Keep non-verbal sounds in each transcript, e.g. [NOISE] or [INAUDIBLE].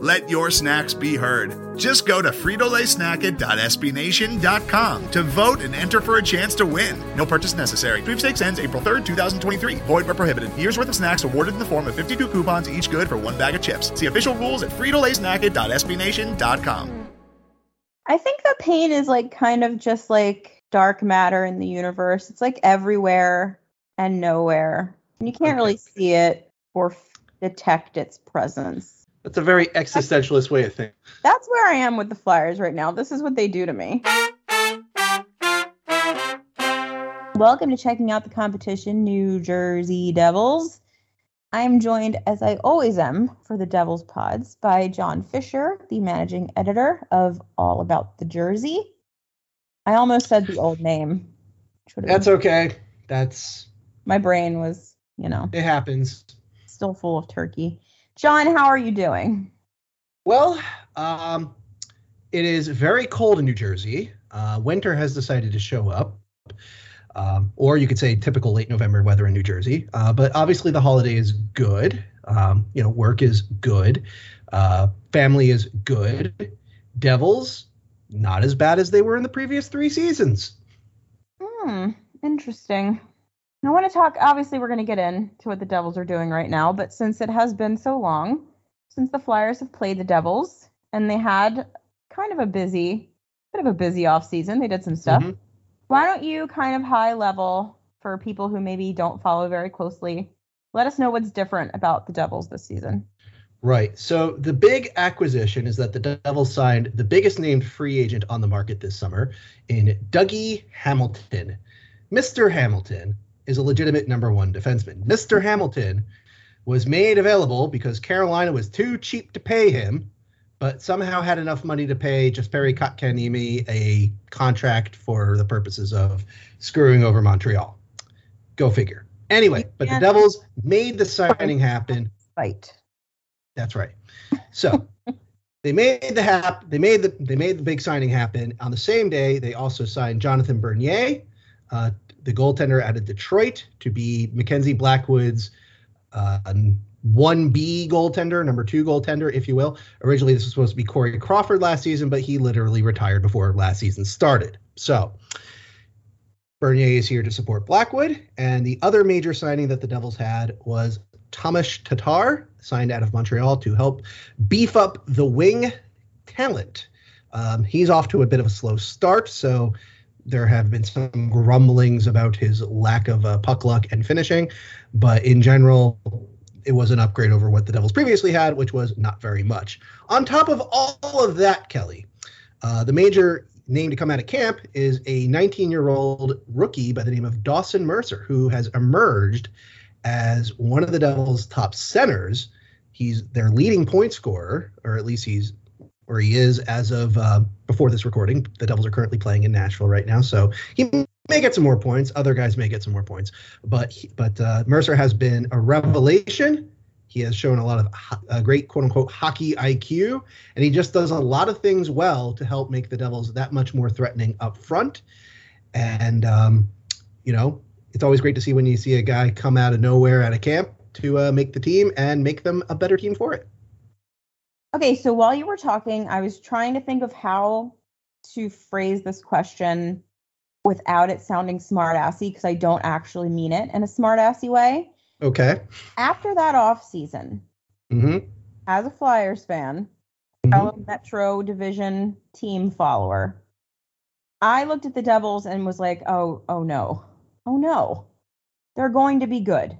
Let your snacks be heard. Just go to fritolaysnacket.sbnation.com to vote and enter for a chance to win. No purchase necessary. Sweepstakes ends April 3rd, 2023. Void where prohibited. Year's worth of snacks awarded in the form of 52 coupons, each good for one bag of chips. See official rules at fritolaysnacket.sbnation.com. I think the pain is like kind of just like dark matter in the universe. It's like everywhere and nowhere. And you can't really see it or f- detect its presence. That's a very existentialist way of thinking. That's where I am with the Flyers right now. This is what they do to me. Welcome to checking out the competition, New Jersey Devils. I am joined, as I always am, for the Devils Pods by John Fischer, the managing editor of All About the Jersey. I almost said the old name. That's okay. That's my brain was, you know, it happens. Still full of turkey. John, how are you doing? Well, um, it is very cold in New Jersey. Uh, winter has decided to show up. Um, or you could say typical late November weather in New Jersey. Uh, but obviously, the holiday is good. Um, you know, work is good. Uh, family is good. Devils, not as bad as they were in the previous three seasons. Hmm, interesting. I want to talk. Obviously, we're going to get into what the Devils are doing right now, but since it has been so long since the Flyers have played the Devils, and they had kind of a busy, bit of a busy off season, they did some stuff. Mm-hmm. Why don't you kind of high level for people who maybe don't follow very closely? Let us know what's different about the Devils this season. Right. So the big acquisition is that the Devils signed the biggest named free agent on the market this summer in Dougie Hamilton. Mr. Hamilton is a legitimate number one defenseman. Mr. Hamilton was made available because Carolina was too cheap to pay him, but somehow had enough money to pay Jesperi Kotkaniemi a contract for the purposes of screwing over Montreal. Go figure. Anyway, but the Devils made the signing happen. Fight. That's right. So [LAUGHS] they made the hap- they made the they made the big signing happen. On the same day, they also signed Jonathan Bernier uh, the goaltender out of Detroit to be Mackenzie Blackwood's uh, 1B goaltender, number two goaltender, if you will. Originally, this was supposed to be Corey Crawford last season, but he literally retired before last season started. So Bernier is here to support Blackwood. And the other major signing that the Devils had was Tomas Tatar, signed out of Montreal to help beef up the wing talent. Um, he's off to a bit of a slow start, so there have been some grumblings about his lack of uh, puck luck and finishing, but in general, it was an upgrade over what the Devils previously had, which was not very much. On top of all of that, Kelly, uh, the major name to come out of camp is a 19 year old rookie by the name of Dawson Mercer, who has emerged as one of the Devils' top centers. He's their leading point scorer, or at least he's where he is as of uh, before this recording. The Devils are currently playing in Nashville right now, so he may get some more points. Other guys may get some more points, but he, but uh, Mercer has been a revelation. He has shown a lot of ho- great quote unquote hockey IQ, and he just does a lot of things well to help make the Devils that much more threatening up front. And um, you know, it's always great to see when you see a guy come out of nowhere at a camp to uh, make the team and make them a better team for it. Okay, so while you were talking, I was trying to think of how to phrase this question without it sounding smartassy because I don't actually mean it in a smartassy way. Okay. After that off season, mm-hmm. as a Flyers fan, mm-hmm. Metro Division team follower, I looked at the Devils and was like, "Oh, oh no, oh no, they're going to be good."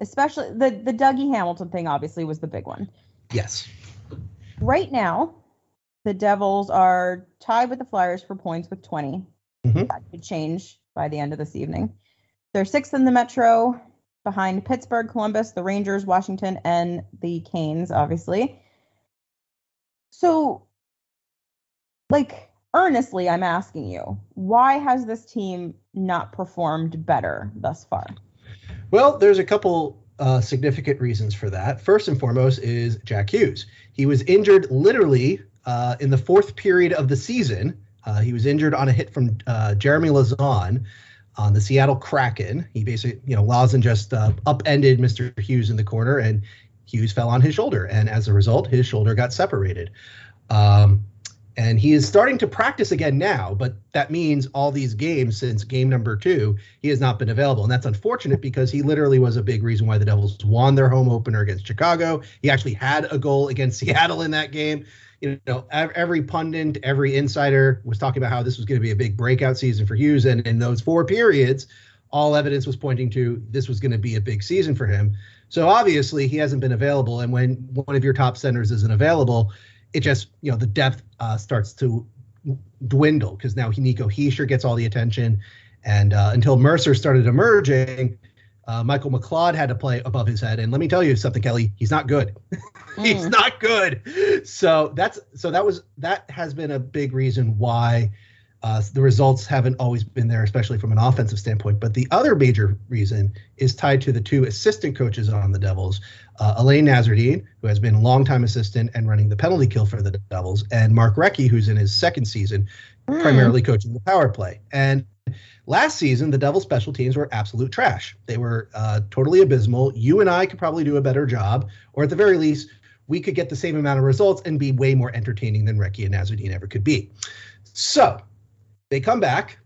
Especially the the Dougie Hamilton thing, obviously, was the big one. Yes right now, the Devils are tied with the Flyers for points with 20. Mm-hmm. That could change by the end of this evening. They're sixth in the Metro, behind Pittsburgh, Columbus, the Rangers, Washington, and the Canes, obviously. So, like, earnestly, I'm asking you, why has this team not performed better thus far? Well, there's a couple uh, significant reasons for that. First and foremost is Jack Hughes. He was injured literally uh, in the fourth period of the season. Uh, he was injured on a hit from uh, Jeremy Lauzon on the Seattle Kraken. He basically, you know, Lauzon just uh, upended Mr. Hughes in the corner, and Hughes fell on his shoulder, and as a result, his shoulder got separated. Um, and he is starting to practice again now, but that means all these games since game number two, he has not been available. And that's unfortunate because he literally was a big reason why the Devils won their home opener against Chicago. He actually had a goal against [LAUGHS] Seattle in that game. You know, every pundit, every insider was talking about how this was going to be a big breakout season for Hughes. And in those four periods, all evidence was pointing to this was going to be a big season for him. So obviously he hasn't been available. And when one of your top centers isn't available, it just you know the depth uh, starts to dwindle because now Nico Hischier gets all the attention, and uh, until Mercer started emerging, uh, Michael McLeod had to play above his head. And let me tell you something, Kelly, he's not good. [LAUGHS] he's mm. not good. So that's so that was that has been a big reason why uh, the results haven't always been there, especially from an offensive standpoint. But the other major reason is tied to the two assistant coaches on the Devils, uh, Alain Nasreddine, who has been a longtime assistant and running the penalty kill for the Devils, and Mark Recchi, who's in his second season, mm. primarily coaching the power play. And last season, the Devils special teams were absolute trash. They were uh, totally abysmal. You and I could probably do a better job, or at the very least, we could get the same amount of results and be way more entertaining than Recchi and Nasreddine ever could be. So they come back.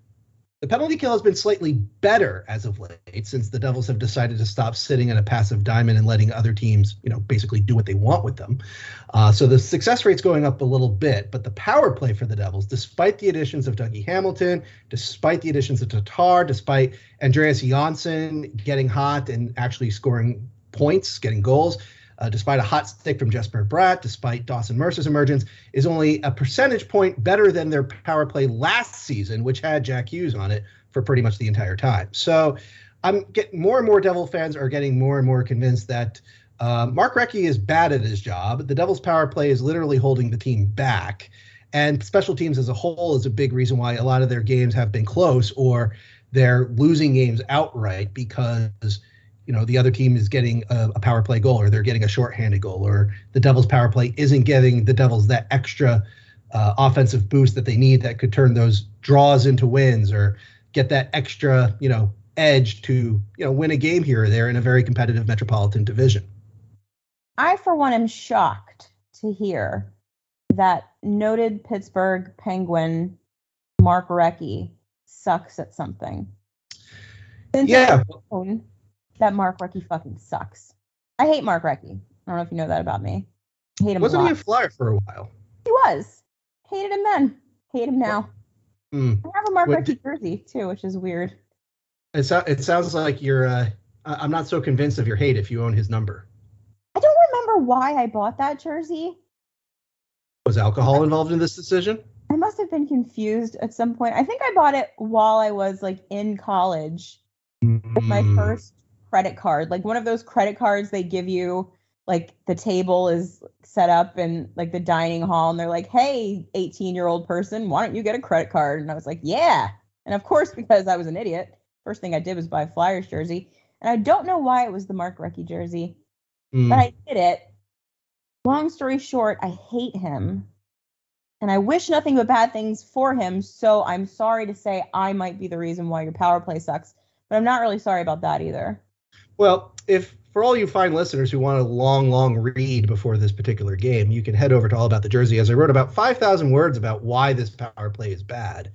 The penalty kill has been slightly better as of late since the Devils have decided to stop sitting in a passive diamond and letting other teams, you know, basically do what they want with them. Uh, so the success rate's going up a little bit, but the power play for the Devils, despite the additions of Dougie Hamilton, despite the additions of Tatar, despite Andreas Johnsson getting hot and actually scoring points, getting goals, uh, despite a hot stick from Jesper Bratt, despite Dawson Mercer's emergence, is only a percentage point better than their power play last season, which had Jack Hughes on it for pretty much the entire time. So I'm getting more and more Devil fans are getting more and more convinced that uh, Mark Recchi is bad at his job. The Devils' power play is literally holding the team back. And special teams as a whole is a big reason why a lot of their games have been close or they're losing games outright because you know the other team is getting a, a, power play goal or they're getting a shorthanded goal or the Devils power play isn't getting the Devils that extra uh, offensive boost that they need that could turn those draws into wins or get that extra you know edge to you know win a game here or there in a very competitive metropolitan division. I for one am shocked to hear that noted Pittsburgh Penguin Mark Recchi sucks at something. Since yeah that Mark Recchi fucking sucks. I hate Mark Recchi. I don't know if you know that about me. I hate him. Wasn't he a flyer for a while? He was. Hated him then. Hate him now. Mm. I have a Mark what, Recchi jersey too, which is weird. It, so, it sounds like you're. Uh, I'm not so convinced of your hate if you own his number. I don't remember why I bought that jersey. Was alcohol involved in this decision? I must have been confused at some point. I think I bought it while I was like in college. Mm. My first credit card, like one of those credit cards they give you, like the table is set up in like the dining hall, and they're like, "Hey, 18 year old person, why don't you get a credit card?" And I was like, "Yeah." And of course, because I was an idiot, first thing I did was buy a Flyers jersey, and I don't know why it was the Mark Recchi jersey, mm. but I did it. Long story short, I hate him. And I wish nothing but bad things for him. So I'm sorry to say I might be the reason why your power play sucks. But I'm not really sorry about that either. Well, if for all you fine listeners who want a long, long read before this particular game, you can head over to All About the Jersey, as I wrote about 5,000 words about why this power play is bad.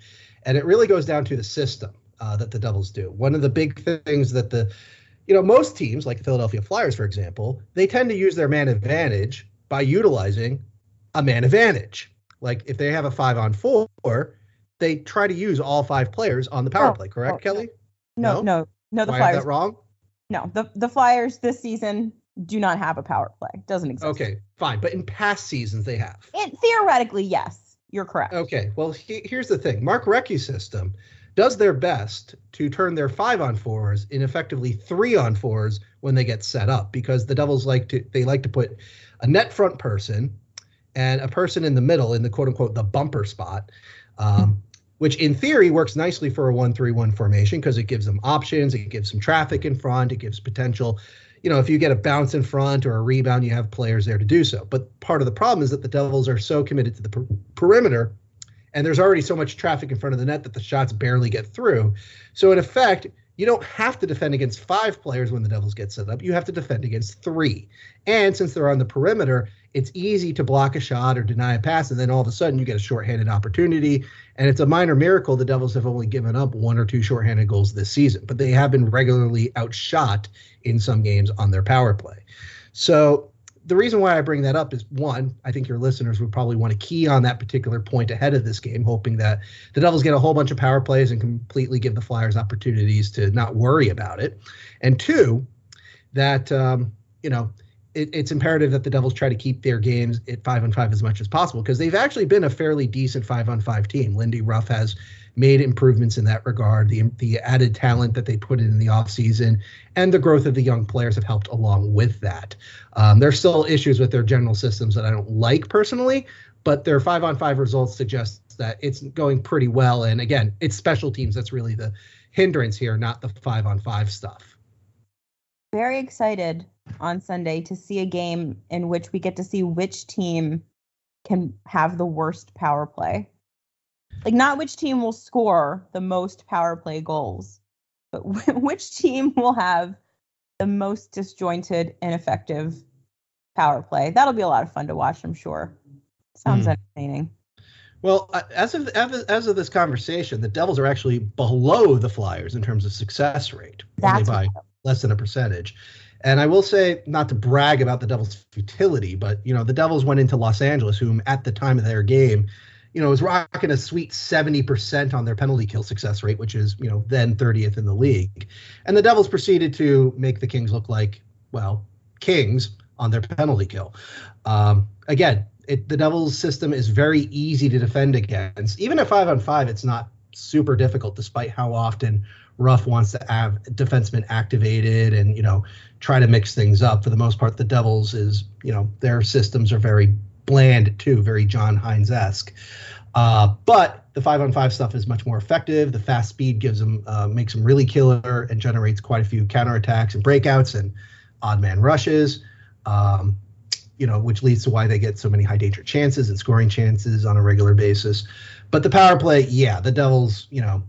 And it really goes down to the system uh, that the Devils do. One of the big things that the, you know, most teams, like the Philadelphia Flyers, for example, they tend to use their man advantage by utilizing a man advantage. Like if they have a five on four, they try to use all five players on the power oh, play, correct, oh, Kelly? No, no, no, no the Why Flyers. that wrong? No, the the Flyers this season do not have a power play. Doesn't exist. Okay, fine. But in past seasons they have. It, theoretically, yes, you're correct. Okay. Well, he, here's the thing. Mark Recchi's system does their best to turn their five on fours in effectively three on fours when they get set up because the Devils like to they like to put a net front person and a person in the middle in the quote unquote the bumper spot. Um, [LAUGHS] which in theory works nicely for a 1-3-1 formation because it gives them options, it gives them traffic in front, it gives potential. You know, if you get a bounce in front or a rebound, you have players there to do so. But part of the problem is that the Devils are so committed to the per- perimeter and there's already so much traffic in front of the net that the shots barely get through. So in effect, you don't have to defend against five players when the Devils get set up. You have to defend against three. And since they're on the perimeter, it's easy to block a shot or deny a pass, and then all of a sudden you get a shorthanded opportunity. And it's a minor miracle the Devils have only given up one or two shorthanded goals this season, but they have been regularly outshot in some games on their power play. So the reason why I bring that up is one, I think your listeners would probably want to key on that particular point ahead of this game, hoping that the Devils get a whole bunch of power plays and completely give the Flyers opportunities to not worry about it. And two, that um, you know it, it's imperative that the Devils try to keep their games at five on five as much as possible because they've actually been a fairly decent five on five team. Lindy Ruff has made improvements in that regard. The the added talent that they put in, in the offseason and the growth of the young players have helped along with that. Um, there's still issues with their general systems that I don't like personally, but their five on five results suggest that it's going pretty well. And again, it's special teams that's really the hindrance here, not the five on five stuff. Very excited on Sunday to see a game in which we get to see which team can have the worst power play like not which team will score the most power play goals, but [LAUGHS] which team will have the most disjointed, ineffective power play. That'll be a lot of fun to watch, I'm sure. Sounds mm. entertaining. Well, as of as of this conversation, the Devils are actually below the Flyers in terms of success rate, That's only by less than a percentage. And I will say, not to brag about the Devils' futility, but you know, the Devils went into Los Angeles, whom at the time of their game you know, was rocking a sweet 70% on their penalty kill success rate, which is, you know, then 30th in the league. And the Devils proceeded to make the Kings look like, well, Kings on their penalty kill. Um, again, it, the Devils system is very easy to defend against. Even at five on five, it's not super difficult, despite how often Ruff wants to have defensemen activated and, you know, try to mix things up. For the most part, the Devils is, you know, their systems are very bland too, very John Hynes esque. Uh, but the five on five stuff is much more effective. The fast speed gives them uh, makes them really killer and generates quite a few counterattacks and breakouts and odd man rushes. Um, you know, which leads to why they get so many high danger chances and scoring chances on a regular basis. But the power play, yeah, the Devils, you know,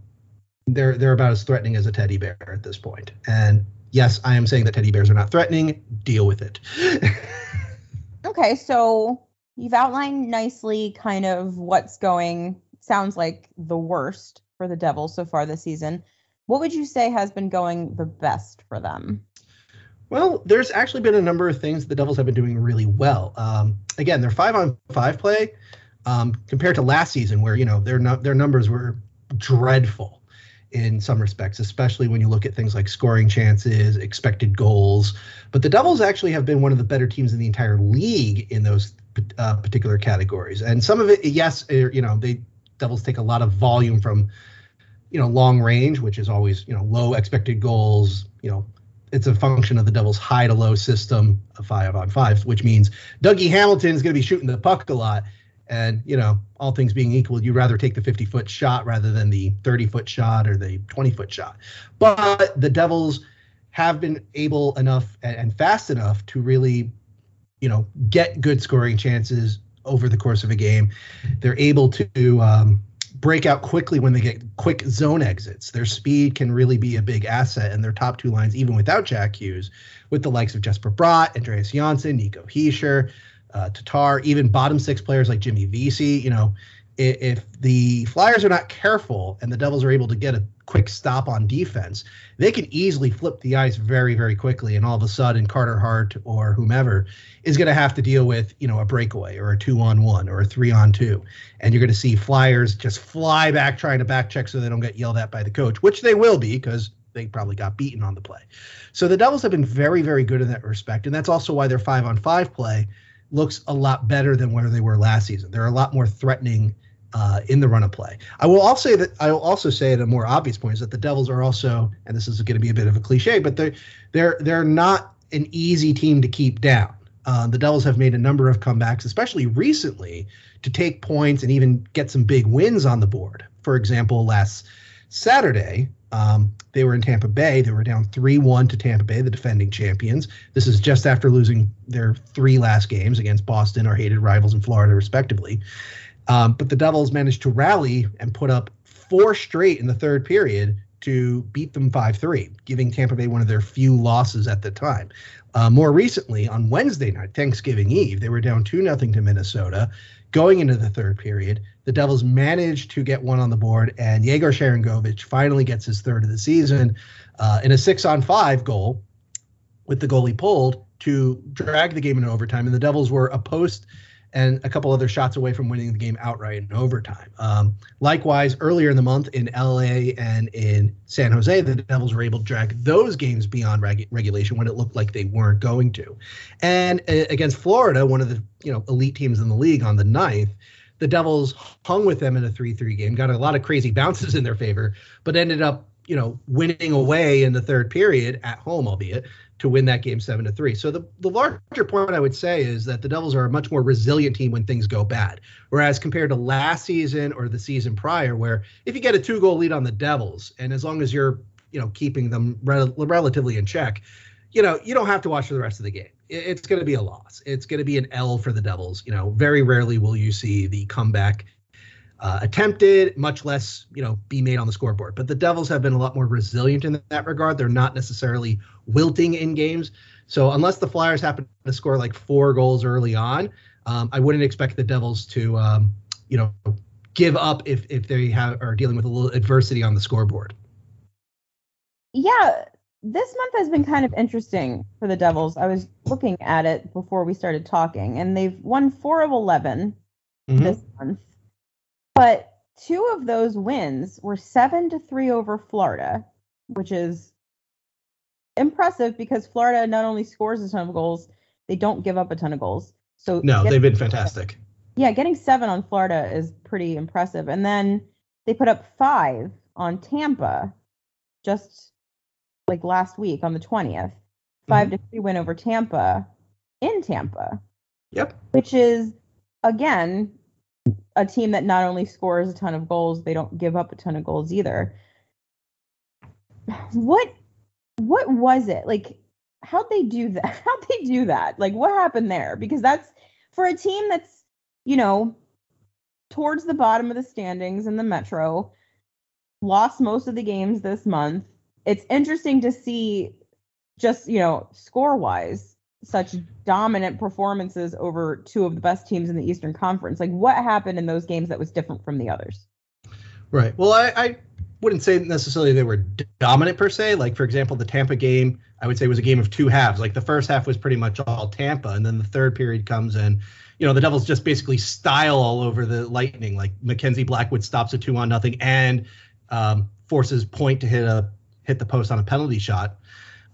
they're they're about as threatening as a teddy bear at this point. And yes, I am saying that teddy bears are not threatening. Deal with it. [LAUGHS] okay, so you've outlined nicely kind of what's going sounds like the worst for the Devils so far this season. What would you say has been going the best for them? Well, there's actually been a number of things the Devils have been doing really well. Um, again, their five on five play um, compared to last season, where you know their their numbers were dreadful in some respects, especially when you look at things like scoring chances, expected goals. But the Devils actually have been one of the better teams in the entire league in those uh, particular categories. And some of it, yes, er, you know, they Devils take a lot of volume from, you know, long range, which is always you know low expected goals. You know, it's a function of the Devils' high to low system of five on five, which means Dougie Hamilton is going to be shooting the puck a lot. And you know, all things being equal, you'd rather take the 50 foot shot rather than the 30 foot shot or the 20 foot shot. But the Devils have been able enough and fast enough to really you know get good scoring chances over the course of a game. They're able to um, break out quickly when they get quick zone exits. Their speed can really be a big asset, and their top two lines, even without Jack Hughes, with the likes of Jesper Bratt, Andreas Johnsson, Nico Hischier, uh, Tatar, even bottom six players like Jimmy Vesey, you know, if, if the Flyers are not careful and the Devils are able to get a quick stop on defense, they can easily flip the ice very, very quickly. And all of a sudden, Carter Hart or whomever is going to have to deal with, you know, a breakaway or a two on one or a three on two. And you're going to see Flyers just fly back trying to back check so they don't get yelled at by the coach, which they will be because they probably got beaten on the play. So the Devils have been very, very good in that respect. And that's also why their five on five play looks a lot better than where they were last season. They're a lot more threatening uh, in the run of play. I will also say that I will also say at a more obvious point is that the Devils are also, and this is going to be a bit of a cliche, but they're they're they're not an easy team to keep down. uh, the Devils have made a number of comebacks, especially recently, to take points and even get some big wins on the board. For example, last Saturday, um, they were in Tampa Bay. They were down 3 1 to Tampa Bay, the defending champions. This is just after losing their three last games against Boston, our hated rivals in Florida, respectively. Um, but the Devils managed to rally and put up four straight in the third period to beat them 5 3, giving Tampa Bay one of their few losses at the time. Uh, more recently, on Wednesday night, Thanksgiving Eve, they were down 2 0 to Minnesota. Going into the third period, the Devils managed to get one on the board, and Yegor Sharangovich finally gets his third of the season uh, in a six on five goal with the goalie pulled to drag the game into overtime. And the Devils were a post and a couple other shots away from winning the game outright in overtime. Um, likewise, earlier in the month in LA and in San Jose, the Devils were able to drag those games beyond reg- regulation when it looked like they weren't going to. And uh, against Florida, one of the you know elite teams in the league on the ninth, the Devils hung with them in a 3-3 game, got a lot of crazy bounces in their favor, but ended up you know winning away in the third period at home, albeit to win that game seven to three. So the, the larger point I would say is that the Devils are a much more resilient team when things go bad. Whereas compared to last season or the season prior, where if you get a two goal lead on the Devils, and as long as you're you know keeping them rel- relatively in check, you know you don't have to watch for the rest of the game. It's going to be a loss. It's going to be an L for the Devils. You know, very rarely will you see the comeback uh, attempted, much less you know be made on the scoreboard. But the Devils have been a lot more resilient in that regard. They're not necessarily wilting in games. So unless the Flyers happen to score like four goals early on, um, I wouldn't expect the Devils to um, you know give up if if they have are dealing with a little adversity on the scoreboard. Yeah, this month has been kind of interesting for the Devils. I was looking at it before we started talking, and they've won four of 11 mm-hmm. this month. But two of those wins were seven to three over Florida, which is impressive because Florida not only scores a ton of goals, they don't give up a ton of goals. So no, getting, they've been fantastic. Yeah, getting seven on Florida is pretty impressive. And then they put up five on Tampa just like last week on the 20th. 5 mm-hmm. to three win over Tampa in Tampa. Yep. Which is again a team that not only scores a ton of goals, they don't give up a ton of goals either. What what was it? Like how'd they do that? [LAUGHS] How'd they do that? Like what happened there? Because that's for a team that's, you know, towards the bottom of the standings in the Metro, lost most of the games this month. It's interesting to see just, you know, score wise such dominant performances over two of the best teams in the Eastern Conference. Like, what happened in those games that was different from the others? Right. Well, I, I wouldn't say necessarily they were dominant per se. Like, for example, the Tampa game, I would say was a game of two halves. Like, the first half was pretty much all Tampa, and then the third period comes in. You know, the Devils just basically style all over the Lightning. Like Mackenzie Blackwood stops a two on nothing and um, forces Point to hit a hit the post on a penalty shot.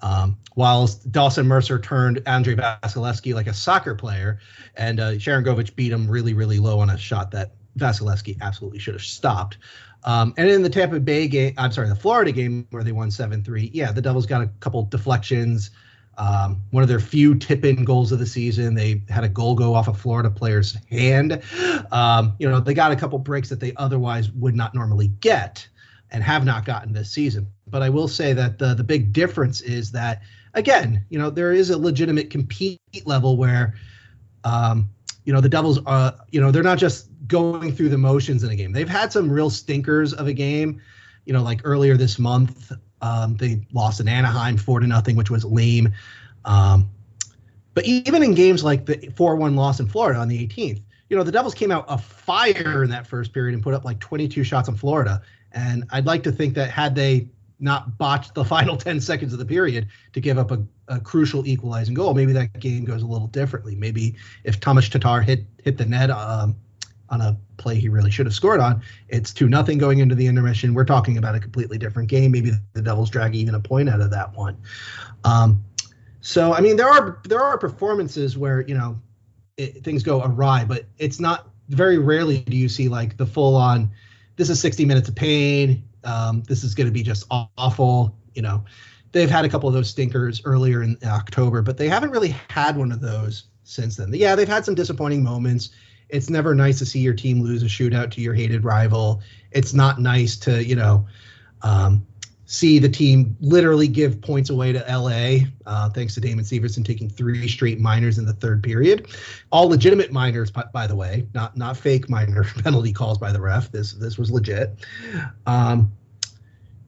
Um, whilst Dawson Mercer turned Andrei Vasilevskiy like a soccer player, and uh, Sharangovich beat him really, really low on a shot that Vasilevskiy absolutely should have stopped. Um, and in the Tampa Bay game, I'm sorry, the Florida game where they won 7 3, yeah, the Devils got a couple deflections. Um, one of their few tip in goals of the season. They had a goal go off a Florida player's hand. Um, you know, they got a couple breaks that they otherwise would not normally get and have not gotten this season. But I will say that the the big difference is that again, you know, there is a legitimate compete level where, um, you know, the Devils are, you know, they're not just going through the motions in a game. They've had some real stinkers of a game. You know, like earlier this month, um, they lost in Anaheim four to nothing, which was lame. Um, but even in games like the four-one loss in Florida on the 18th, you know, the Devils came out a fire in that first period and put up like 22 shots on Florida. And I'd like to think that had they not botched the [LAUGHS] final 10 seconds of the period to give up a, a, crucial equalizing goal, maybe that game goes a little differently. Maybe if Tomas Tatar hit hit the net um, on a play he really should have scored on, it's two nothing going into the intermission. We're talking about a completely different game. Maybe the Devils drag even a point out of that one. Um, so I mean, there are there are performances where you know it, things go awry, but it's not very rarely do you see like the full on this is 60 minutes of pain. Um, this is going to be just awful. You know, they've had a couple of those stinkers earlier in October, but they haven't really had one of those since then. Yeah, they've had some disappointing moments. It's never nice to see your team lose a shootout to your hated rival. It's not nice to, you know, um, see the team literally give points away to LA, uh, thanks to Damon Severson taking three straight minors in the third period. All legitimate minors, by, by the way, not not fake minor [LAUGHS] penalty calls by the ref. This this was legit. Um,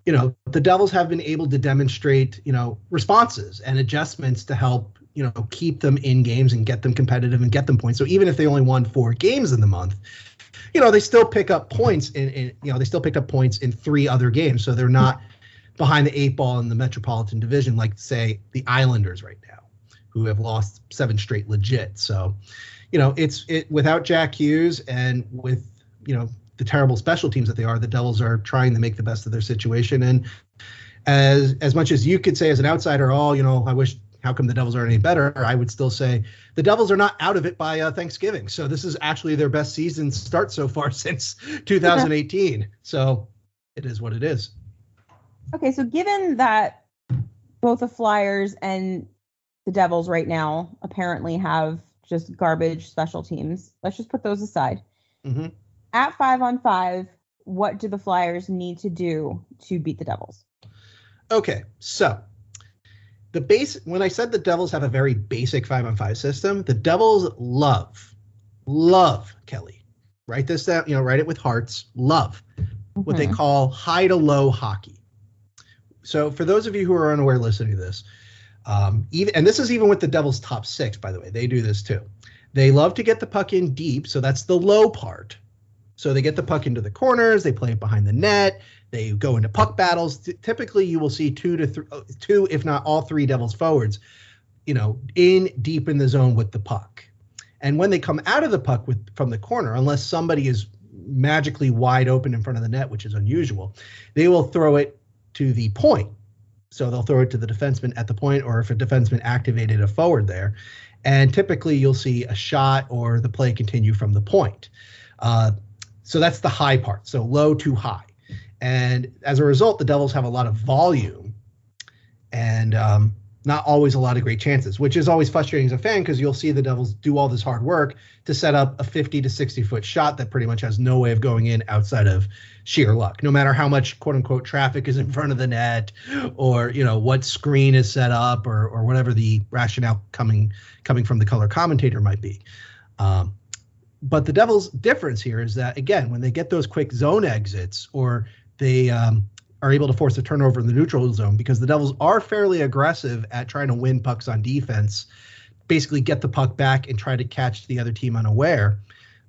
you know, the Devils have been able to demonstrate, you know, responses and adjustments to help, you know, keep them in games and get them competitive and get them points. So even if they only won four games in the month, you know, they still pick up points in, in you know, they still picked up points in three other games. So they're not behind the eight ball in the Metropolitan Division, like say the Islanders right now, who have lost seven straight legit. So, you know, it's it without Jack Hughes and with, you know, the terrible special teams that they are, the Devils are trying to make the best of their situation. And as as much as you could say as an outsider, oh, you know, I wish how come the Devils aren't any better? I would still say the Devils are not out of it by uh, Thanksgiving. So this is actually their best season start so far [LAUGHS] since 2018. so it is what it is. Okay, so given that both the Flyers and the Devils right now apparently have just garbage special teams, let's just put those aside. Mm-hmm at five on five, what do the Flyers need to do to beat the Devils? Okay, so the base when I said the Devils have a very basic five on five system, the Devils love, love Kelly. Write this down, you know, write it with hearts. Love mm-hmm. what they mm-hmm. call high to low hockey. So for those of you who are unaware listening to this, um, even and this is even with the Devils top six, by the way, they do this too. They love to get the puck in deep, so that's the low part. So they get the puck into the corners, they play it behind the net, they go into puck battles. T- typically, you will see two to th- uh, two, if not all three Devils forwards, you know, in deep in the zone with the puck. And when they come out of the puck with from the corner, unless somebody is magically wide open in front of the net, which is unusual, they will throw it to the point. So they'll throw it to the defenseman at the point, or if a defenseman activated a forward there. And typically you'll see a shot or the play continue from the point. Uh, so that's the high part. So low to high. And as a result, the Devils have a lot of volume and um, not always a lot of great chances, which is always frustrating as a fan because you'll see the Devils do all this hard work to set up a 50 to 60 foot shot that pretty much has no way of going in outside of sheer luck. No matter how much quote unquote traffic is in front of the net or, you know, what screen is set up or, or whatever the rationale coming coming from the color commentator might be. Um, but the Devils' difference here is that again, when they get those quick zone exits or they um, are able to force a turnover in the neutral zone, because the Devils are fairly aggressive at trying to win pucks on defense, basically get the puck back and try to catch the other team unaware.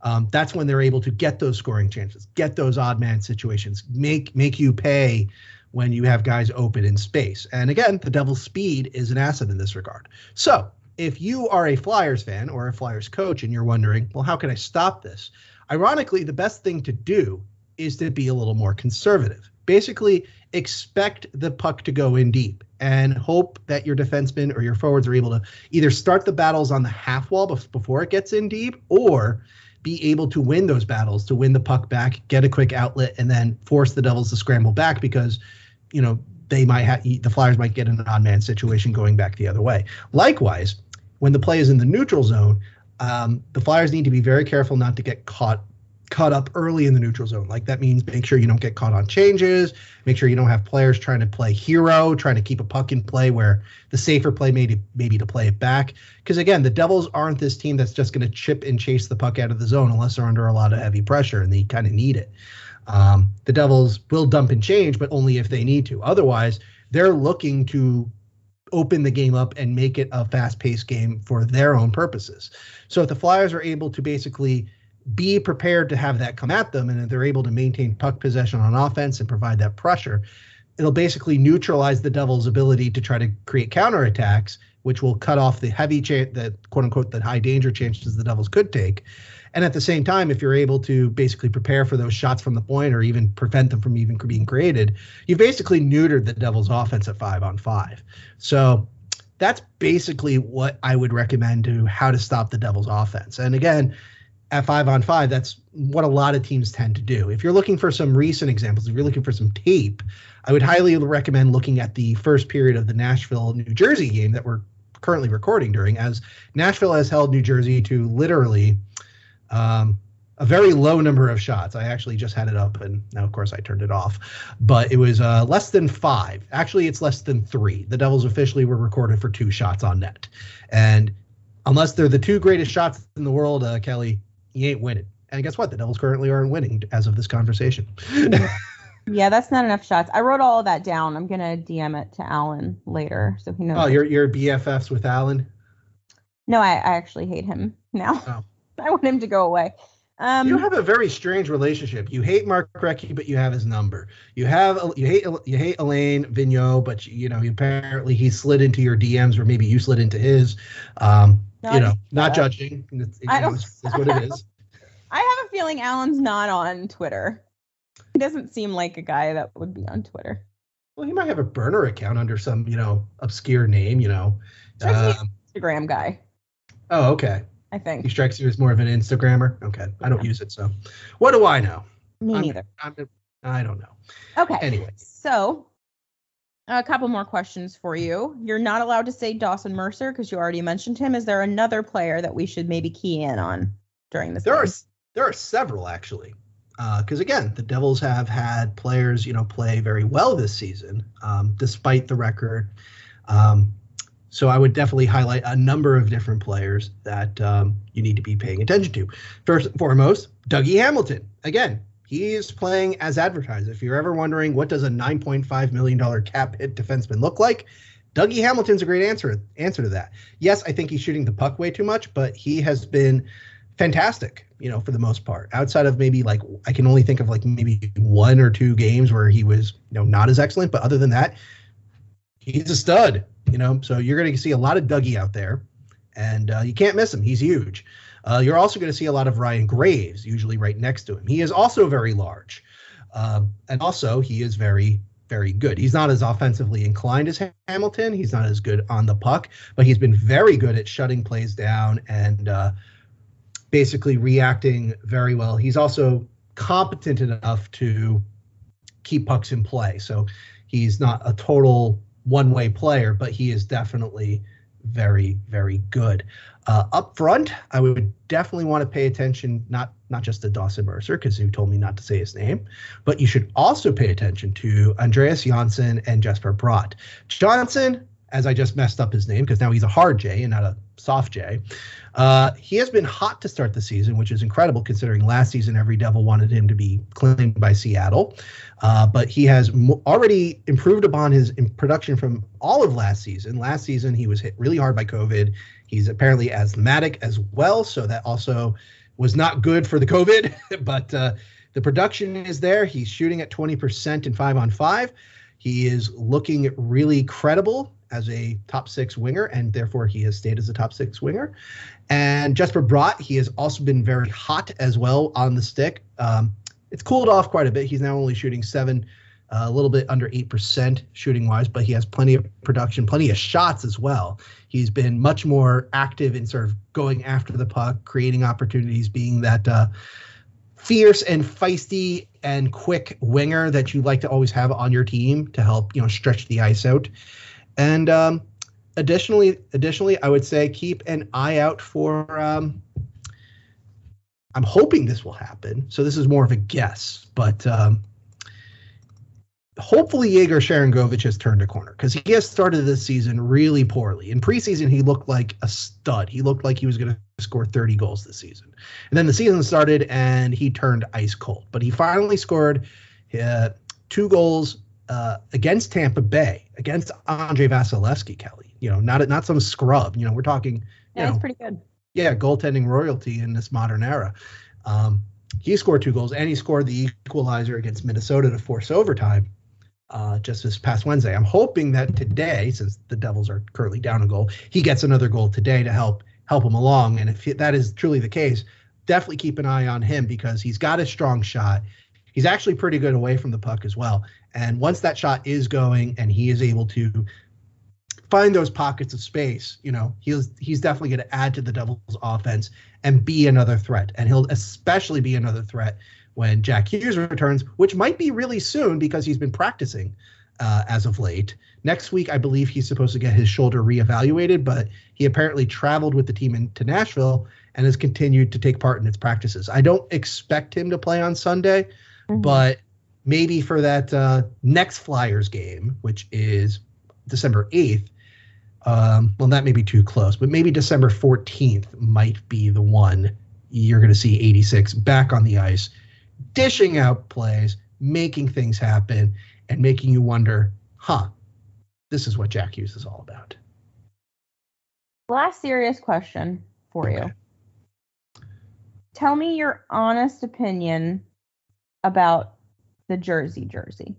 Um, that's when they're able to get those scoring chances, get those odd man situations, make make you pay when you have guys open in space. And again, the Devils' speed is an asset in this regard. So if you are a Flyers fan or a Flyers coach and you're wondering, well, how can I stop this? Ironically, the best thing to do is to be a little more conservative. Basically, expect the puck to go in deep and hope that your defensemen or your forwards are able to either start the battles on the half wall before it gets in deep or be able to win those battles to win the puck back, get a quick outlet, and then force the Devils to scramble back because, you know, they might have the Flyers might get in an odd man situation going back the other way. Likewise, when the play is in the neutral zone, um, the Flyers need to be very careful not to get caught caught up early in the neutral zone. Like that means make sure you don't get caught on changes, make sure you don't have players trying to play hero, trying to keep a puck in play where the safer play maybe maybe to play it back. Because again, the Devils aren't this team that's just going to chip and chase the puck out of the zone unless they're under a lot of heavy pressure and they kind of need it. Um, the Devils will dump and change, but only if they need to. Otherwise, they're looking to open the game up and make it a fast paced game for their own purposes. So if the Flyers are able to basically be prepared to have that come at them and if they're able to maintain puck possession on offense and provide that pressure, it'll basically neutralize the Devils' ability to try to create counterattacks, which will cut off the heavy chance, the quote unquote, the high danger chances the Devils could take. And at the same time, if you're able to basically prepare for those shots from the point or even prevent them from even being created, you've basically neutered the Devils' offense at five on five. So that's basically what I would recommend to how to stop the Devils' offense. And again, at five on five, that's what a lot of teams tend to do. If you're looking for some recent examples, if you're looking for some tape, I would highly recommend looking at the first period of the Nashville New Jersey game that we're currently recording during, as Nashville has held New Jersey to literally um, a very low number of shots. I actually just had it up, and now, of course, I turned it off. But it was uh, less than five. Actually, it's less than three. The Devils officially were recorded for two shots on net, and unless they're the two greatest shots in the world, uh, Kelly, you ain't winning. And guess what? The Devils currently aren't winning as of this conversation. yeah, [LAUGHS] that's not enough shots. I wrote all of that down. I'm gonna DM it to Alan later, so he knows. Oh, you're you're BFFs with Alan. No, I, I actually hate him now. Oh. [LAUGHS] I want him to go away. Um, you have a very strange relationship. You hate Mark Recchi, but you have his number. You have you hate you hate Alain Vigneault, but you know apparently he slid into your DMs, or maybe you slid into his. Um, you know, [LAUGHS] not judging. It's, I don't, is what it is. [LAUGHS] I have a feeling Alan's not on Twitter. He doesn't seem like a guy that would be on Twitter. Well, he might have a burner account under some, you know, obscure name. You know, um, Instagram guy. Oh, okay. I think he strikes you as more of an Instagrammer. Okay, I don't use it, so what do I know? Me I'm, neither. I'm, I don't know. Okay. Anyway, so a couple more questions for you. You're not allowed to say Dawson Mercer because you already mentioned him. Is there another player that we should maybe key in on during this? There game? are there are several actually, because uh, again, the Devils have had players you know play very well this season, um, despite the record. Um, so I would definitely highlight a number of different players that um, you need to be paying attention to. First and foremost, Dougie Hamilton. Again, he is playing as advertised. If you're ever wondering what does a 9.5 million dollar cap hit defenseman look like, Dougie Hamilton's a great answer answer to that. Yes, I think he's shooting the puck way too much, but he has been fantastic, you know, for the most part. Outside of maybe like I can only think of like maybe one or two games where he was, you know, not as excellent, but other than that, he's a stud. You know, so you're going to see a lot of Dougie out there, and uh, you can't miss him. He's huge. Uh, you're also going to see a lot of Ryan Graves, usually right next to him. He is also very large, um, and also he is very, very good. He's not as offensively inclined as Hamilton. He's not as good on the puck, but he's been very good at shutting plays down and uh, basically reacting very well. He's also competent enough to keep pucks in play. So he's not a total one way player, but he is definitely very, very good. Uh, up front, I would definitely want to pay attention not not just to Dawson Mercer because you told me not to say his name, but you should also pay attention to Andreas Johnsson and Jesper Bratt. Johnson, as I just messed up his name because now he's a hard J and not a soft J. Uh, he has been hot to start the season, which is incredible considering last season every Devil wanted him to be claimed by Seattle. Uh, but he has m- already improved upon his production from all of last season. Last season, he was hit really hard by COVID. He's apparently asthmatic as well, so that also was not good for the COVID. [LAUGHS] but uh, the production is there. He's shooting at 20% in five on five. He is looking really credible as a top six winger, and therefore he has stayed as a top six winger. And Jesper Bratt, he has also been very hot as well on the stick. Um, it's cooled off quite a bit. He's now only shooting seven, a little bit under 8% shooting wise, but he has plenty of production, plenty of shots as well. He's been much more active in sort of going after the puck, creating opportunities, being that uh, fierce and feisty and quick winger that you like to always have on your team to help, you know, stretch the ice out. And um, additionally, additionally, I would say keep an eye out for. Um, I'm hoping this will happen. So this is more of a guess, but um, hopefully Yegor Sharangovich has turned a corner because he has started this season really poorly. In preseason, he looked like a stud. He looked like he was going to score 30 goals this season. And then the season started and he turned ice cold. But he finally scored uh, two goals uh, against Tampa Bay, against Andre Vasilevskiy, Kelly. You know, not not some scrub. You know, we're talking. Yeah, that's pretty good. Yeah, goaltending royalty in this modern era. Um, he scored two goals, and he scored the equalizer against Minnesota to force overtime uh, just this past Wednesday. I'm hoping that today, since the Devils are currently down a goal, he gets another goal today to help help him along. And if that is truly the case, definitely keep an eye on him because he's got a strong shot. He's actually pretty good away from the puck as well. And once that shot is going and he is able to find those pockets of space, you know, he's he's definitely going to add to the Devils' offense and be another threat. And he'll especially be another threat when Jack Hughes returns, which might be really soon because he's been practicing uh, as of late. Next week, I believe he's supposed to get his shoulder reevaluated, but he apparently traveled with the team into Nashville and has continued to take part in its practices. I don't expect him to play on Sunday, mm-hmm. but maybe for that uh, next Flyers game, which is December 8th, um, well, that may be too close, but maybe December 14th might be the one you're going to see 86 back on the ice, dishing out plays, making things happen, and making you wonder, huh, this is what Jack Hughes is all about. Last serious question for okay. you. Tell me your honest opinion about the Jersey jersey.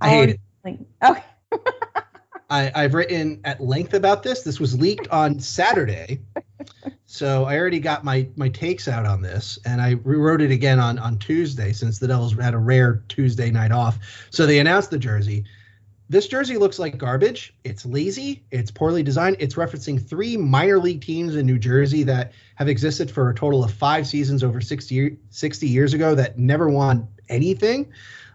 I, hate it. Like, okay. [LAUGHS] I, I've written at length about this. This was leaked on Saturday. [LAUGHS] So I already got my my takes out on this, and I rewrote it again on on Tuesday since the Devils had a rare Tuesday night off. So they announced the jersey. This jersey looks like garbage. It's lazy. It's poorly designed. It's referencing three minor league teams in New Jersey that have existed for a total of five seasons over 60, 60 years ago that never won anything.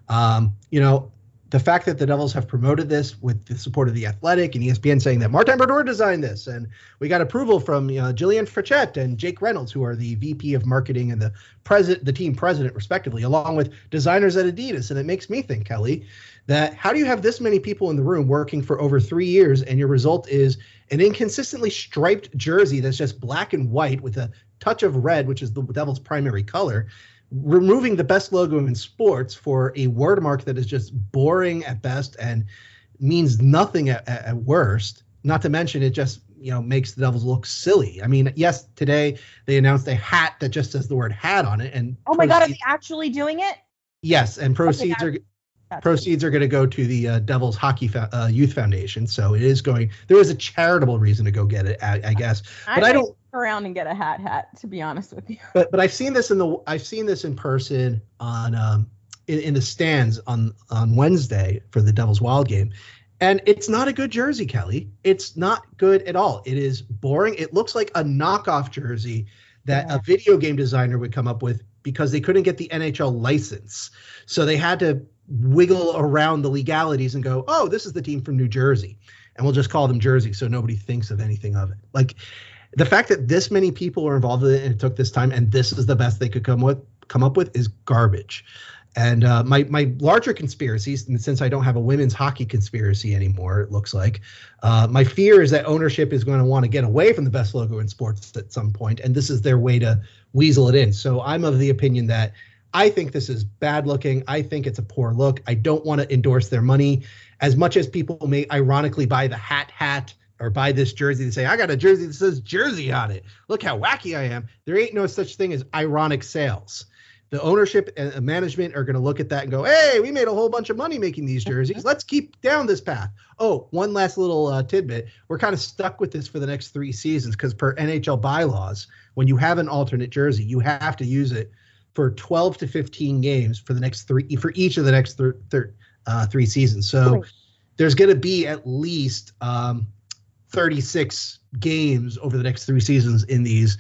Um, you know, the fact that the Devils have promoted this with the support of the Athletic and ESPN saying that Martin Brodeur designed this, and we got approval from uh, you know, Jillian Frechette and Jake Reynolds, who are the VP of Marketing and the president, the team president, respectively, along with designers at Adidas. And it makes me think, Kelly, that how do you have this many people in the room working for over three years, and your result is an inconsistently striped jersey that's just black and white with a touch of red, which is the Devils' primary color removing the best logo in sports for a word mark that is just boring at best and means nothing at, at, worst. Not to mention, it just you know makes the Devils look silly. I mean, yes, today they announced a hat that just says the word "hat" on it, and oh my proceeds, god, are they actually doing it? Yes, and proceeds okay, are proceeds are going to go to the uh, Devils Hockey uh, Youth Foundation. So it is going. There is a charitable reason to go get it, I, I guess. But I, I don't around and get a hat hat to be honest with you. But but i've seen this in the i've seen this in person on um in, in the stands on on wednesday for the devils wild game. And it's not a good jersey kelly. It's not good at all. It is boring. It looks like a knockoff jersey that yeah. a video game designer would come up with because they couldn't get the nhl license. So they had to wiggle around the legalities and go oh this is the team from new jersey. And we'll just call them jersey so nobody thinks of anything of it. Like the fact that this many people were involved in it and it took this time and this is the best they could come with come up with is garbage. And uh, my my larger conspiracies, and since I don't have a women's hockey conspiracy anymore, it looks like uh, my fear is that ownership is going to want to get away from the best logo in sports at some point, and this is their way to weasel it in. So I'm of the opinion that I think this is bad looking. I think it's a poor look. I don't want to endorse their money as much as people may ironically buy the hat hat or buy this jersey to say, I got a jersey that says Jersey on it. Look how wacky I am. There ain't no such thing as ironic sales. The ownership and management are going to look at that and go, hey, we made a whole bunch of money making these jerseys. Let's keep down this path. Oh, one last little uh, tidbit. We're kind of stuck with this for the next three seasons because, per NHL bylaws, when you have an alternate jersey, you have to use it for 12 to 15 games for the next three, for each of the next th- th- uh, three seasons. So, there's going to be at least um, 36 games over the next three seasons in these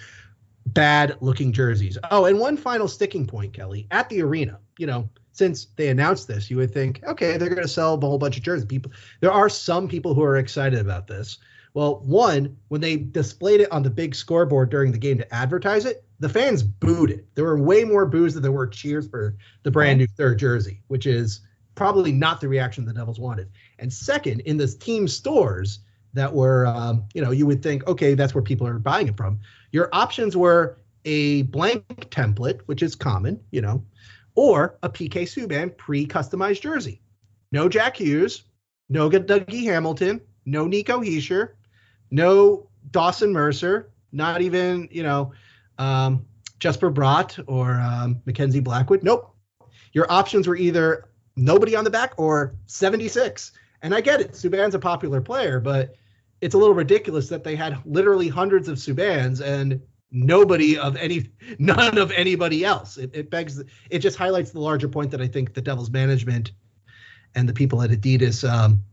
bad looking jerseys. Oh, and one final sticking point, Kelly, at the arena, you know, since they announced this, you would think, okay, they're going to sell a whole bunch of jerseys. People, there are some people who are excited about this. Well, one, when they displayed it on the big scoreboard during the game to advertise it, the fans booed it. There were way more boos than there were cheers for the brand new third jersey, which is probably not the reaction the Devils wanted. And second, in the team stores, that were, um, you know, you would think, okay, that's where people are buying it from. Your options were a blank template, which is common, you know, or a PK Subban pre-customized jersey. No Jack Hughes, no Dougie Hamilton, no Nico Hischier, no Dawson Mercer, not even, you know, um, Jesper Bratt or um, Mackenzie Blackwood. Nope. Your options were either nobody on the back or 76. And I get it. Subban's a popular player, but it's a little ridiculous that they had literally hundreds of Subbans and nobody of any, [LAUGHS] none of anybody else. It, it begs, it just highlights the larger point that I think the Devils management and the people at Adidas, um,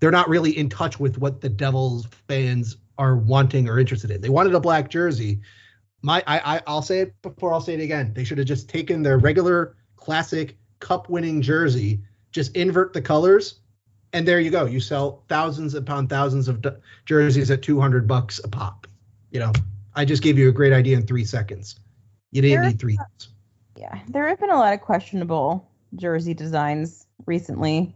they're not really in touch with what the Devils fans are wanting or interested in. They wanted a black jersey. My, I, I I'll say it before I'll say it again. They should have just taken their regular classic cup winning jersey, just invert the colors and there you go. You sell thousands upon thousands of jerseys at 200 bucks a pop. You know, I just gave you a great idea in three seconds. You didn't There- need three. Yeah, there have been a lot of questionable jersey designs recently.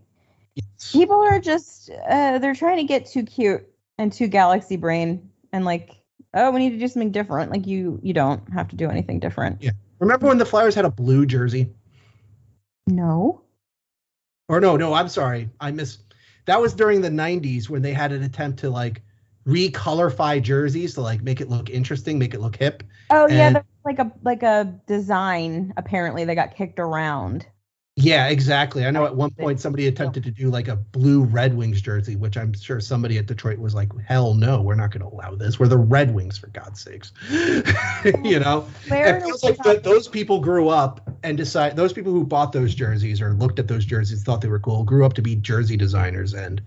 Yes. People are just uh, they're trying to get too cute and too galaxy brain and like, oh, we need to do something different. Like you you don't have to do anything different. Yeah. Remember when the Flyers had a blue jersey? No. Or no, no, I'm sorry. I miss. That was during the 90s when they had an attempt to like recolorify jerseys to like make it look interesting, make it look hip. Oh yeah, And- like a like a design apparently they got kicked around. Yeah, exactly. I know at one point somebody attempted to do like a blue Red Wings jersey, which I'm sure somebody at Detroit was like, "Hell no, we're not going to allow this. We're the Red Wings for God's sakes." [LAUGHS] you know, Where it feels like have- th- those people grew up and decide those people who bought those jerseys or looked at those jerseys thought they were cool grew up to be jersey designers and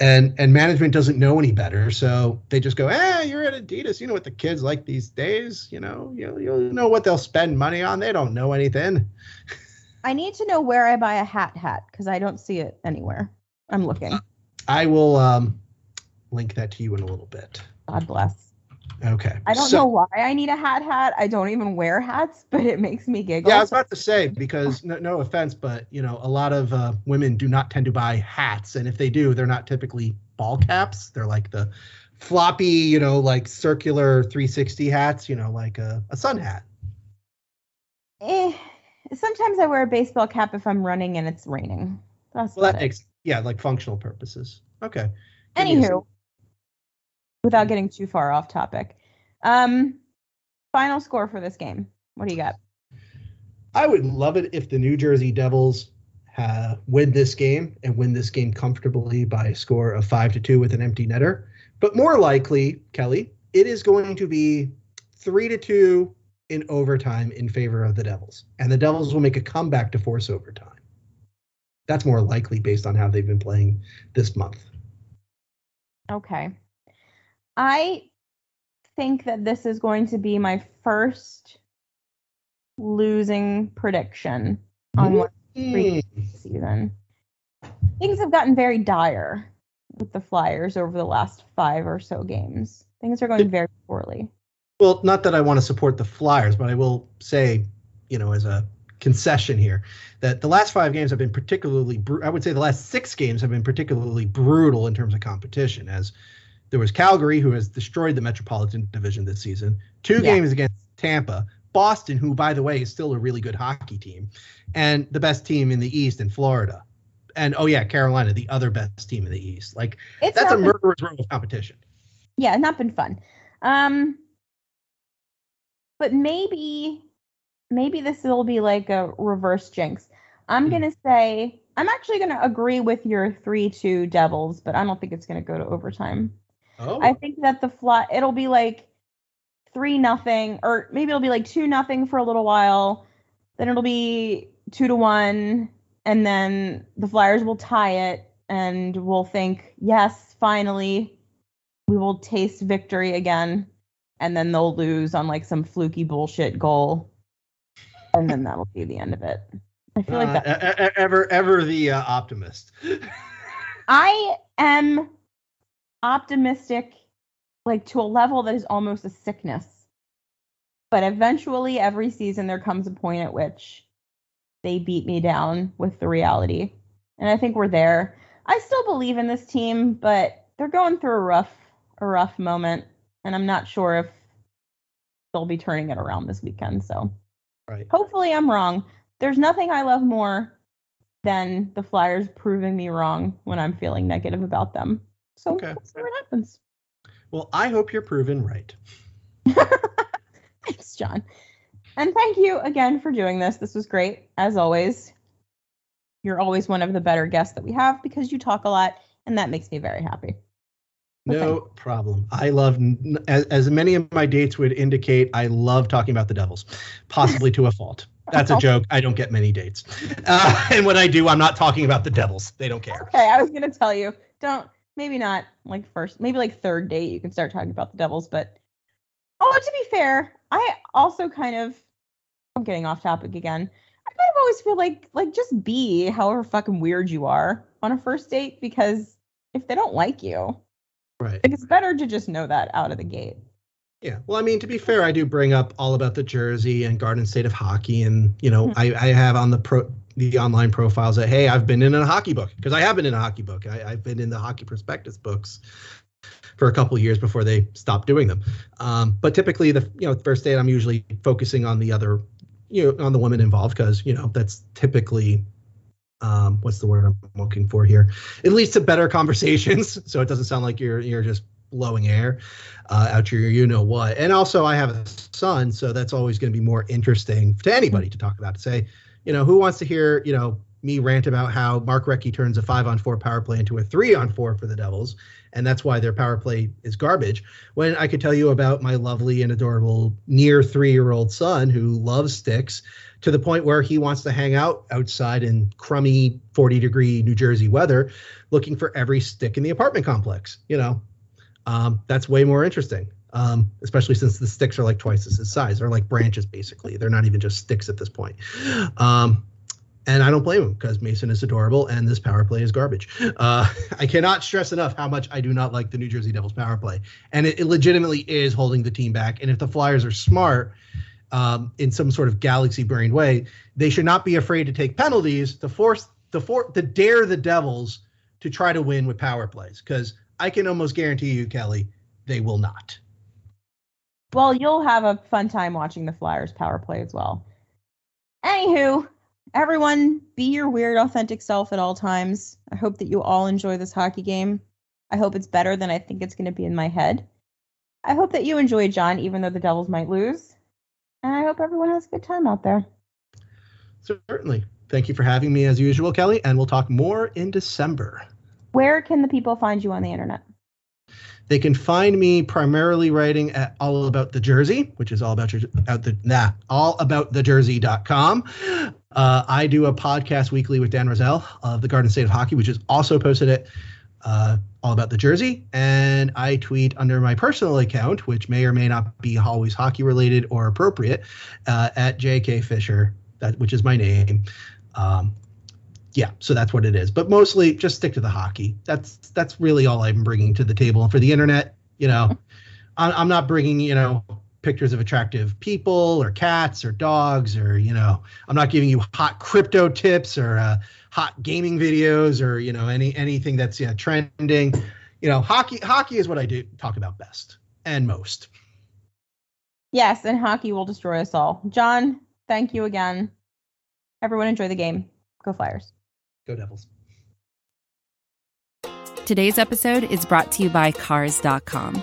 and and management doesn't know any better so they just go eh you're at adidas. You know what the kids like these days you know? You you'll know what they'll spend money on. They don't know anything [LAUGHS] I need to know where I buy a hat hat because I don't see it anywhere. I'm looking. i will um link that to you in a little bit God bless. okay I don't So- know why I need a hat hat. I don't even wear hats, but it makes me giggle. Yeah, I was about to say because no, no offense, but you know, a lot of uh, women do not tend to buy hats, and if they do, they're not typically ball caps. They're like the floppy, you know, like circular 360 hats. You know, like a, a sun hat. Eh, sometimes I wear a baseball cap if I'm running and it's raining. That's Well, that makes yeah, like functional purposes. Okay. Give Anywho, without getting too far off topic, um, final score for this game. What do you got? I would love it if the New Jersey Devils uh, win this game and win this game comfortably by a score of five to two with an empty netter. But more likely, Kelly, it is going to be three to two in overtime in favor of the Devils, and the Devils will make a comeback to force overtime. That's more likely based on how they've been playing this month. Okay. I think that this is going to be my first losing prediction on one Mm. season. Things have gotten very dire with the Flyers over the last five or so games. Things are going very poorly. Well, not that I want to support the Flyers, but I will say, you know, as a concession here, that the last five games have been particularly, bru- I would say the last six games have been particularly brutal in terms of competition. As there was Calgary, who has destroyed the Metropolitan Division this season, two Yeah. games against Tampa, Boston, who, by the way, is still a really good hockey team, and the best team in the East in Florida. And oh, yeah, Carolina, the other best team in the East. Like, It's that's a murderer's row of competition. yeah, it's not been fun. Um, but maybe, maybe this will be like a reverse jinx. I'm Hmm. gonna say I'm actually gonna agree with your three-two Devils, but I don't think it's gonna go to overtime. Oh, I think that the fly it'll be like three nothing, or maybe it'll be like two nothing for a little while. Then it'll be two to one, and then the Flyers will tie it, and we'll think, yes, finally, we will taste victory again. And then they'll lose on like some fluky bullshit goal, and then that'll be the end of it. I feel like Uh, that. ever, ever the uh, optimist. [LAUGHS] I am optimistic, like to a level that is almost a sickness. But eventually, every season, there comes a point at which they beat me down with the reality. And I think we're there. I still believe in this team, but they're going through a rough, a rough moment. And I'm not sure if they'll be turning it around this weekend. So Right. hopefully I'm wrong. There's nothing I love more than the Flyers proving me wrong when I'm feeling negative about them. So Okay. we'll see what happens. Well, I hope you're proven right. [LAUGHS] Thanks, John. And thank you again for doing this. This was great, as always. You're always one of the better guests that we have because you talk a lot, and that makes me very happy. No problem. I love, as, as many of my dates would indicate, I love talking about the Devils, possibly to a fault. [LAUGHS] That's a joke. I don't get many dates. Uh, [LAUGHS] and when I do, I'm not talking about the Devils. They don't care. Okay, I was gonna tell you, don't maybe not like first, maybe like third date you can start talking about the Devils, but oh, to be fair, I also kind of I'm getting off topic again. I kind of always feel like like just be however fucking weird you are. on a first date because if they don't like you, Right. it's better to just know that out of the gate. Yeah. Well, I mean, to be fair, I do bring up all about the Jersey and Garden State of hockey, and you know, Mhm. I, I have on the pro the online profiles that hey, I've been in a hockey book because I have been in a hockey book. I, I've been in the hockey prospectus books for a couple of years before they stopped doing them. Um, but typically, the you know first date, I'm usually focusing on the other, you know, on the women involved because you know that's typically. Um, what's the word I'm looking for here? It leads to better [LAUGHS] conversations, so it doesn't sound like you're you're just blowing air uh, out your you know what. And also, I have a son, so that's always going to be more interesting to anybody to talk about. To say, you know, who wants to hear, you know, me rant about how Mark Recchi turns a five on four power play into a three on four for the Devils, and that's why their power play is garbage. When I could tell you about my lovely and adorable near three year old son who loves sticks to the point where he wants to hang out outside in crummy 40 degree New Jersey weather looking for every stick in the apartment complex, you know, um, that's way more interesting. Um, especially since the sticks are like twice as his size. They're like branches, basically. They're not even just sticks at this point. Um, and I don't blame him because Mason is adorable and this power play is garbage. Uh, [LAUGHS] I cannot stress enough how much I do not like the New Jersey Devils power play. And it, it legitimately is holding the team back. And if the Flyers are smart um, in some sort of galaxy brain way, they should not be afraid to take penalties to force the for to dare the Devils to try to win with power plays. Because I can almost guarantee you, Kelly, they will not. Well, you'll have a fun time watching the Flyers power play as well. Anywho, everyone, be your weird, authentic self at all times. I hope that you all enjoy this hockey game. I hope it's better than I think it's going to be in my head. I hope that you enjoy John, even though the Devils might lose. And I hope everyone has a good time out there. Certainly. Thank you for having me as usual, Kelly, and we'll talk more in December. Where can the people find you on the internet? They can find me primarily writing at all about the Jersey, which is all about your out the nah, all about the Jersey.com. Uh, I do a podcast weekly with Dan Roselle of the Garden State of Hockey, which is also posted at uh, all about the Jersey. And I tweet under my personal account, which may or may not be always hockey related or appropriate, uh, at JK Fischer, that which is my name. Um, yeah, so that's what it is. But mostly, just stick to the hockey. That's that's really all I'm bringing to the table. For the internet, you know, I'm not bringing you know pictures of attractive people or cats or dogs or you know, I'm not giving you hot crypto tips or uh, hot gaming videos or you know any anything that's yeah trending. You know, hockey hockey is what I do talk about best and most. Yes, and hockey will destroy us all. John, thank you again. Everyone enjoy the game. Go Flyers. Go Devils. Today's episode is brought to you by Cars.com.